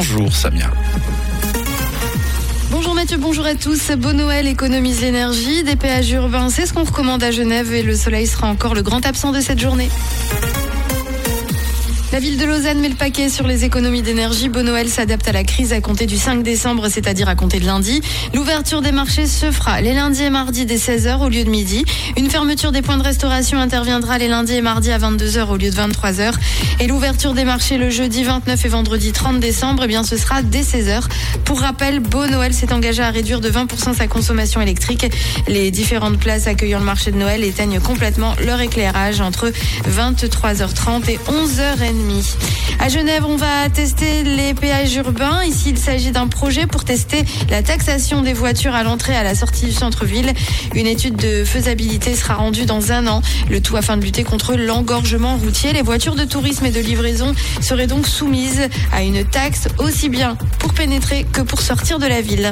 Bonjour Samia. Bonjour Mathieu, bonjour à tous. Bon Noël, économise l'énergie, des péages urbains, c'est ce qu'on recommande à Genève et le soleil sera encore le grand absent de cette journée. La ville de Lausanne met le paquet sur les économies d'énergie. Bon Noël s'adapte à la crise à compter du 5 décembre, c'est-à-dire à compter de lundi. L'ouverture des marchés se fera les lundis et mardis dès 16h au lieu de midi. Une fermeture des points de restauration interviendra les lundis et mardis à 22h au lieu de 23h. Et l'ouverture des marchés le jeudi 29 et vendredi 30 décembre, eh bien, ce sera dès 16h. Pour rappel, Beau Noël s'est engagé à réduire de 20% sa consommation électrique. Les différentes places accueillant le marché de Noël éteignent complètement leur éclairage entre 23h30 et 11h30. À Genève, on va tester les péages urbains. Ici, il s'agit d'un projet pour tester la taxation des voitures à l'entrée et à la sortie du centre-ville. Une étude de faisabilité sera rendue dans un an. Le tout afin de lutter contre l'engorgement routier. Les voitures de tourisme et de livraison seraient donc soumises à une taxe aussi bien pour pénétrer que pour sortir de la ville.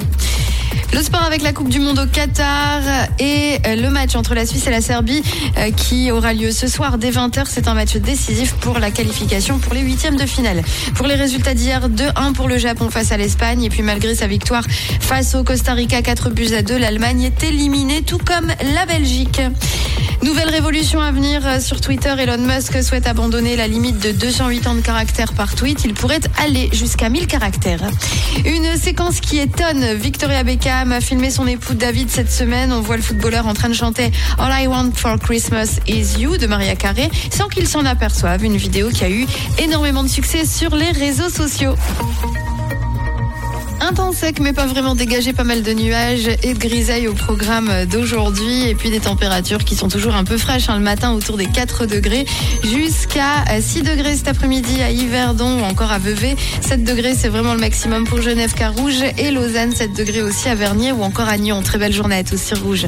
Le sport avec la Coupe du Monde au Qatar et euh, le match entre la Suisse et la Serbie euh, qui aura lieu ce soir dès 20h. C'est un match décisif pour la qualification pour les huitièmes de finale. Pour les résultats d'hier, 2-1 pour le Japon face à l'Espagne. Et puis malgré sa victoire face au Costa Rica, 4 buts à 2, l'Allemagne est éliminée tout comme la Belgique. Nouvelle révolution à venir euh, sur Twitter. Elon Musk souhaite abandonner la limite de 280 caractères par tweet. Il pourrait aller jusqu'à 1000 caractères. Une séquence qui étonne. Victoria Beckham a filmé son époux David cette semaine. On voit le footballeur en train de chanter All I Want for Christmas is You de Maria Carey sans qu'il s'en aperçoive. Une vidéo qui a eu énormément de succès sur les réseaux sociaux. Un temps sec mais pas vraiment dégagé, pas mal de nuages et de grisailles au programme d'aujourd'hui et puis des températures qui sont toujours un peu fraîches hein, le matin autour des 4 degrés jusqu'à 6 degrés cet après-midi à Yverdon ou encore à Vevey. 7 degrés c'est vraiment le maximum pour Genève Carouge et Lausanne 7 degrés aussi à Vernier ou encore à Nyon. Très belle journée à tous Rouge.